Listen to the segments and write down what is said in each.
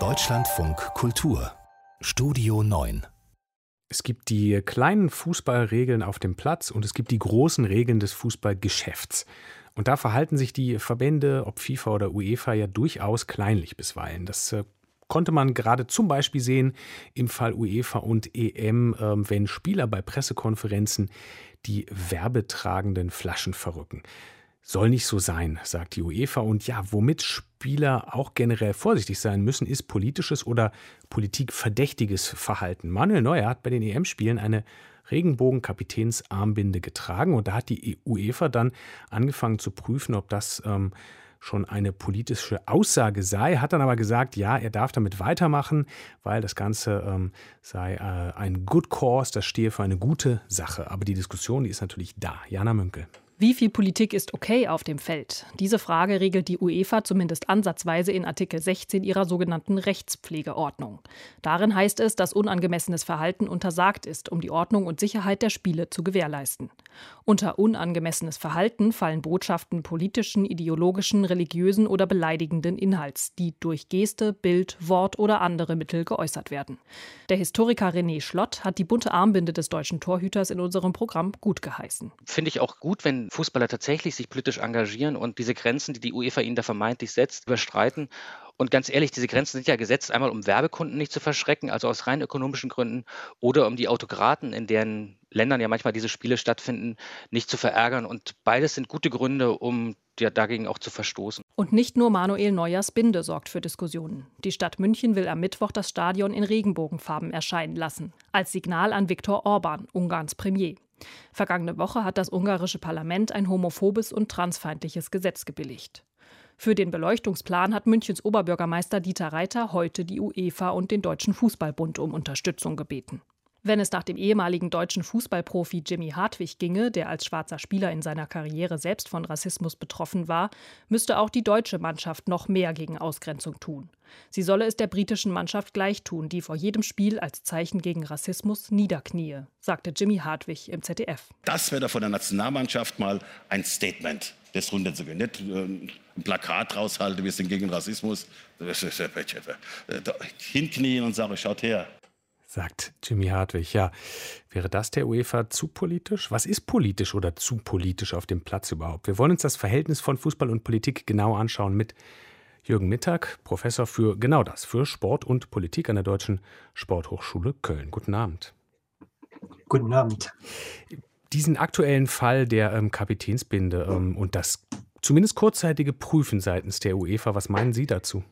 Deutschlandfunk Kultur Studio 9 es gibt die kleinen Fußballregeln auf dem Platz und es gibt die großen Regeln des Fußballgeschäfts. Und da verhalten sich die Verbände, ob FIFA oder UEFA, ja durchaus kleinlich bisweilen. Das äh, konnte man gerade zum Beispiel sehen im Fall UEFA und EM, äh, wenn Spieler bei Pressekonferenzen die werbetragenden Flaschen verrücken. Soll nicht so sein, sagt die UEFA. Und ja, womit Spieler auch generell vorsichtig sein müssen, ist politisches oder politikverdächtiges Verhalten. Manuel Neuer hat bei den EM-Spielen eine Regenbogenkapitänsarmbinde getragen und da hat die UEFA dann angefangen zu prüfen, ob das ähm, schon eine politische Aussage sei, hat dann aber gesagt, ja, er darf damit weitermachen, weil das Ganze ähm, sei äh, ein Good Cause, das stehe für eine gute Sache. Aber die Diskussion, die ist natürlich da. Jana Münkel. Wie viel Politik ist okay auf dem Feld? Diese Frage regelt die UEFA zumindest ansatzweise in Artikel 16 ihrer sogenannten Rechtspflegeordnung. Darin heißt es, dass unangemessenes Verhalten untersagt ist, um die Ordnung und Sicherheit der Spiele zu gewährleisten. Unter unangemessenes Verhalten fallen Botschaften politischen, ideologischen, religiösen oder beleidigenden Inhalts, die durch Geste, Bild, Wort oder andere Mittel geäußert werden. Der Historiker René Schlott hat die bunte Armbinde des deutschen Torhüters in unserem Programm gut geheißen. Finde ich auch gut, wenn Fußballer tatsächlich sich politisch engagieren und diese Grenzen, die die UEFA ihnen da vermeintlich setzt, überstreiten. Und ganz ehrlich, diese Grenzen sind ja gesetzt, einmal um Werbekunden nicht zu verschrecken, also aus rein ökonomischen Gründen, oder um die Autokraten, in deren Ländern ja manchmal diese Spiele stattfinden, nicht zu verärgern. Und beides sind gute Gründe, um ja, dagegen auch zu verstoßen. Und nicht nur Manuel Neuers Binde sorgt für Diskussionen. Die Stadt München will am Mittwoch das Stadion in Regenbogenfarben erscheinen lassen, als Signal an Viktor Orban, Ungarns Premier. Vergangene Woche hat das ungarische Parlament ein homophobes und transfeindliches Gesetz gebilligt. Für den Beleuchtungsplan hat Münchens Oberbürgermeister Dieter Reiter heute die UEFA und den Deutschen Fußballbund um Unterstützung gebeten. Wenn es nach dem ehemaligen deutschen Fußballprofi Jimmy Hartwig ginge, der als schwarzer Spieler in seiner Karriere selbst von Rassismus betroffen war, müsste auch die deutsche Mannschaft noch mehr gegen Ausgrenzung tun. Sie solle es der britischen Mannschaft gleichtun, die vor jedem Spiel als Zeichen gegen Rassismus niederknie, sagte Jimmy Hartwig im ZDF. Das wäre von der Nationalmannschaft mal ein Statement, das runterzugehen. Nicht äh, ein Plakat raushalten, wir sind gegen Rassismus. Hinknien und sagen, schaut her, sagt Jimmy Hartwig. Ja, wäre das der UEFA zu politisch? Was ist politisch oder zu politisch auf dem Platz überhaupt? Wir wollen uns das Verhältnis von Fußball und Politik genau anschauen mit Jürgen Mittag, Professor für genau das, für Sport und Politik an der Deutschen Sporthochschule Köln. Guten Abend. Guten Abend. Diesen aktuellen Fall der ähm, Kapitänsbinde ähm, und das zumindest kurzzeitige Prüfen seitens der UEFA, was meinen Sie dazu?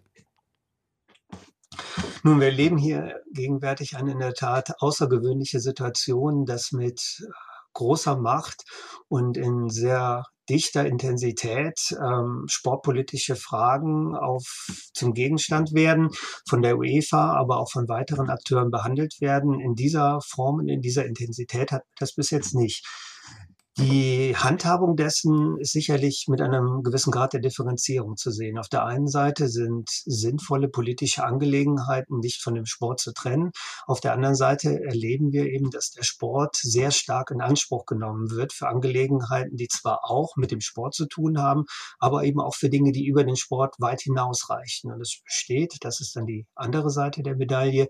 Nun, wir erleben hier gegenwärtig eine in der Tat außergewöhnliche Situation, dass mit äh, großer Macht und in sehr dichter Intensität ähm, sportpolitische Fragen auf, zum Gegenstand werden, von der UEFA, aber auch von weiteren Akteuren behandelt werden. In dieser Form und in dieser Intensität hat das bis jetzt nicht. Die Handhabung dessen ist sicherlich mit einem gewissen Grad der Differenzierung zu sehen. Auf der einen Seite sind sinnvolle politische Angelegenheiten nicht von dem Sport zu trennen. Auf der anderen Seite erleben wir eben, dass der Sport sehr stark in Anspruch genommen wird für Angelegenheiten, die zwar auch mit dem Sport zu tun haben, aber eben auch für Dinge, die über den Sport weit hinausreichen. Und es besteht, das ist dann die andere Seite der Medaille,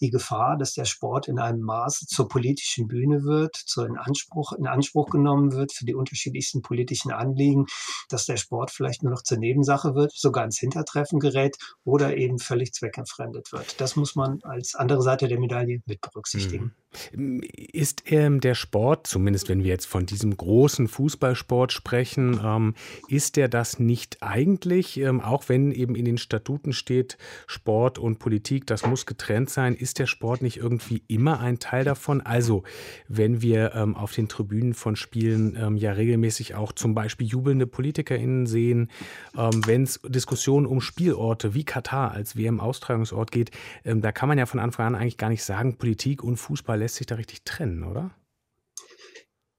die Gefahr, dass der Sport in einem Maße zur politischen Bühne wird, zur in Anspruch, in Anspruch genommen genommen wird für die unterschiedlichsten politischen Anliegen, dass der Sport vielleicht nur noch zur Nebensache wird, sogar ins Hintertreffen gerät oder eben völlig zweckentfremdet wird. Das muss man als andere Seite der Medaille mit berücksichtigen. Mhm. Ist ähm, der Sport, zumindest wenn wir jetzt von diesem großen Fußballsport sprechen, ähm, ist der das nicht eigentlich, ähm, auch wenn eben in den Statuten steht, Sport und Politik, das muss getrennt sein, ist der Sport nicht irgendwie immer ein Teil davon? Also, wenn wir ähm, auf den Tribünen von Spielen ähm, ja regelmäßig auch zum Beispiel jubelnde PolitikerInnen sehen, ähm, wenn es Diskussionen um Spielorte wie Katar als WM-Austragungsort geht, da kann man ja von Anfang an eigentlich gar nicht sagen, Politik und Fußball lässt sich da richtig trennen, oder?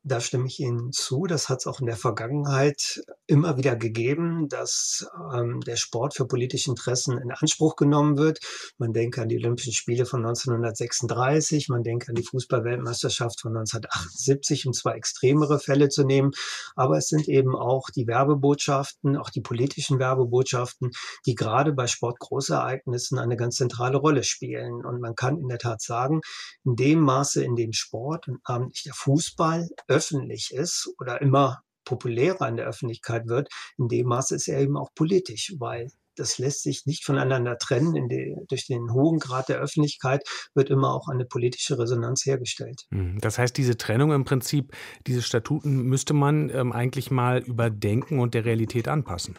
Da stimme ich Ihnen zu. Das hat es auch in der Vergangenheit immer wieder gegeben, dass ähm, der Sport für politische Interessen in Anspruch genommen wird. Man denke an die Olympischen Spiele von 1936, man denke an die Fußballweltmeisterschaft von 1978, um zwei extremere Fälle zu nehmen. Aber es sind eben auch die Werbebotschaften, auch die politischen Werbebotschaften, die gerade bei Sportgroßereignissen eine ganz zentrale Rolle spielen. Und man kann in der Tat sagen, in dem Maße, in dem Sport und namentlich der Fußball öffentlich ist oder immer populärer in der Öffentlichkeit wird, in dem Maße ist er eben auch politisch, weil das lässt sich nicht voneinander trennen. Die, durch den hohen Grad der Öffentlichkeit wird immer auch eine politische Resonanz hergestellt. Mhm. Das heißt, diese Trennung im Prinzip, diese Statuten müsste man ähm, eigentlich mal überdenken und der Realität anpassen.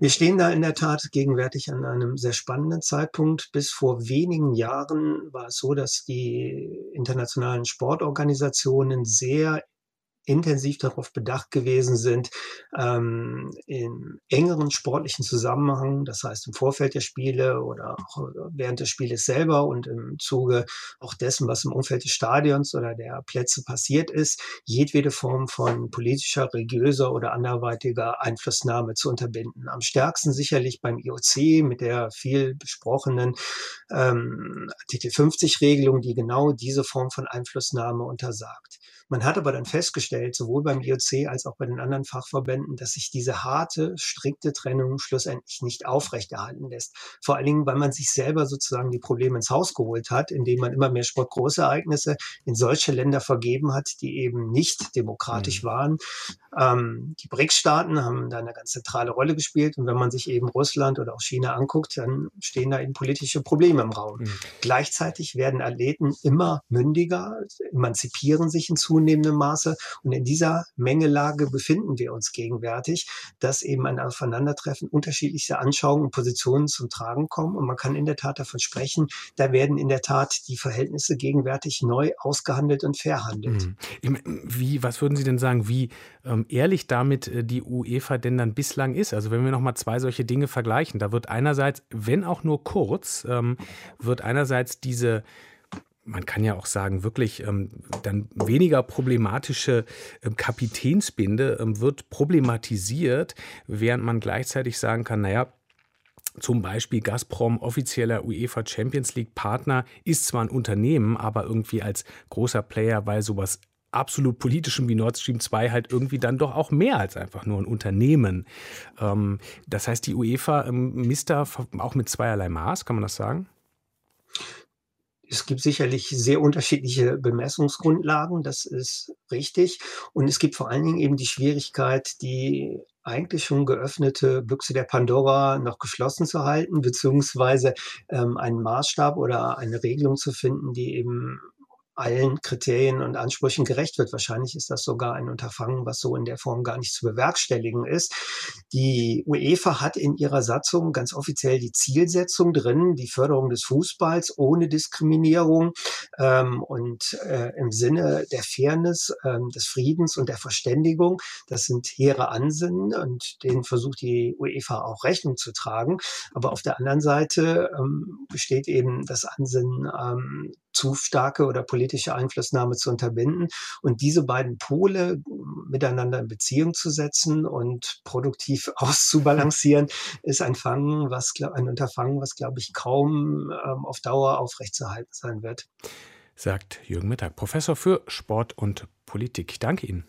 Wir stehen da in der Tat gegenwärtig an einem sehr spannenden Zeitpunkt. Bis vor wenigen Jahren war es so, dass die internationalen Sportorganisationen sehr intensiv darauf bedacht gewesen sind, ähm, im engeren sportlichen Zusammenhang, das heißt im Vorfeld der Spiele oder auch während des Spieles selber und im Zuge auch dessen, was im Umfeld des Stadions oder der Plätze passiert ist, jedwede Form von politischer, religiöser oder anderweitiger Einflussnahme zu unterbinden. Am stärksten sicherlich beim IOC mit der viel besprochenen ähm, Artikel 50 Regelung, die genau diese Form von Einflussnahme untersagt. Man hat aber dann festgestellt, sowohl beim IOC als auch bei den anderen Fachverbänden, dass sich diese harte, strikte Trennung schlussendlich nicht aufrechterhalten lässt. Vor allen Dingen, weil man sich selber sozusagen die Probleme ins Haus geholt hat, indem man immer mehr Sportgroßereignisse in solche Länder vergeben hat, die eben nicht demokratisch mhm. waren. Ähm, die BRICS-Staaten haben da eine ganz zentrale Rolle gespielt. Und wenn man sich eben Russland oder auch China anguckt, dann stehen da eben politische Probleme im Raum. Mhm. Gleichzeitig werden Athleten immer mündiger, emanzipieren sich hinzu zunehmendem Maße. Und in dieser Mengelage befinden wir uns gegenwärtig, dass eben ein Aufeinandertreffen unterschiedlichster Anschauungen und Positionen zum Tragen kommen. Und man kann in der Tat davon sprechen, da werden in der Tat die Verhältnisse gegenwärtig neu ausgehandelt und verhandelt. Mhm. Wie, was würden Sie denn sagen, wie ähm, ehrlich damit äh, die UEFA denn dann bislang ist? Also wenn wir nochmal zwei solche Dinge vergleichen, da wird einerseits, wenn auch nur kurz, ähm, wird einerseits diese man kann ja auch sagen, wirklich ähm, dann weniger problematische ähm, Kapitänsbinde ähm, wird problematisiert, während man gleichzeitig sagen kann, naja, zum Beispiel Gazprom, offizieller UEFA Champions League Partner, ist zwar ein Unternehmen, aber irgendwie als großer Player, weil sowas absolut politischem wie Nord Stream 2 halt irgendwie dann doch auch mehr als einfach nur ein Unternehmen. Ähm, das heißt, die UEFA ähm, misst da auch mit zweierlei Maß, kann man das sagen? Es gibt sicherlich sehr unterschiedliche Bemessungsgrundlagen, das ist richtig. Und es gibt vor allen Dingen eben die Schwierigkeit, die eigentlich schon geöffnete Büchse der Pandora noch geschlossen zu halten, beziehungsweise ähm, einen Maßstab oder eine Regelung zu finden, die eben allen Kriterien und Ansprüchen gerecht wird. Wahrscheinlich ist das sogar ein Unterfangen, was so in der Form gar nicht zu bewerkstelligen ist. Die UEFA hat in ihrer Satzung ganz offiziell die Zielsetzung drin, die Förderung des Fußballs ohne Diskriminierung ähm, und äh, im Sinne der Fairness, ähm, des Friedens und der Verständigung. Das sind hehre Ansinnen und denen versucht die UEFA auch Rechnung zu tragen. Aber auf der anderen Seite ähm, besteht eben das Ansinnen, ähm, zu starke oder politische Einflussnahme zu unterbinden und diese beiden Pole miteinander in Beziehung zu setzen und produktiv auszubalancieren, ist ein Fangen, was ein Unterfangen, was glaube ich kaum ähm, auf Dauer aufrechtzuerhalten sein wird. Sagt Jürgen Mittag, Professor für Sport und Politik. Danke Ihnen.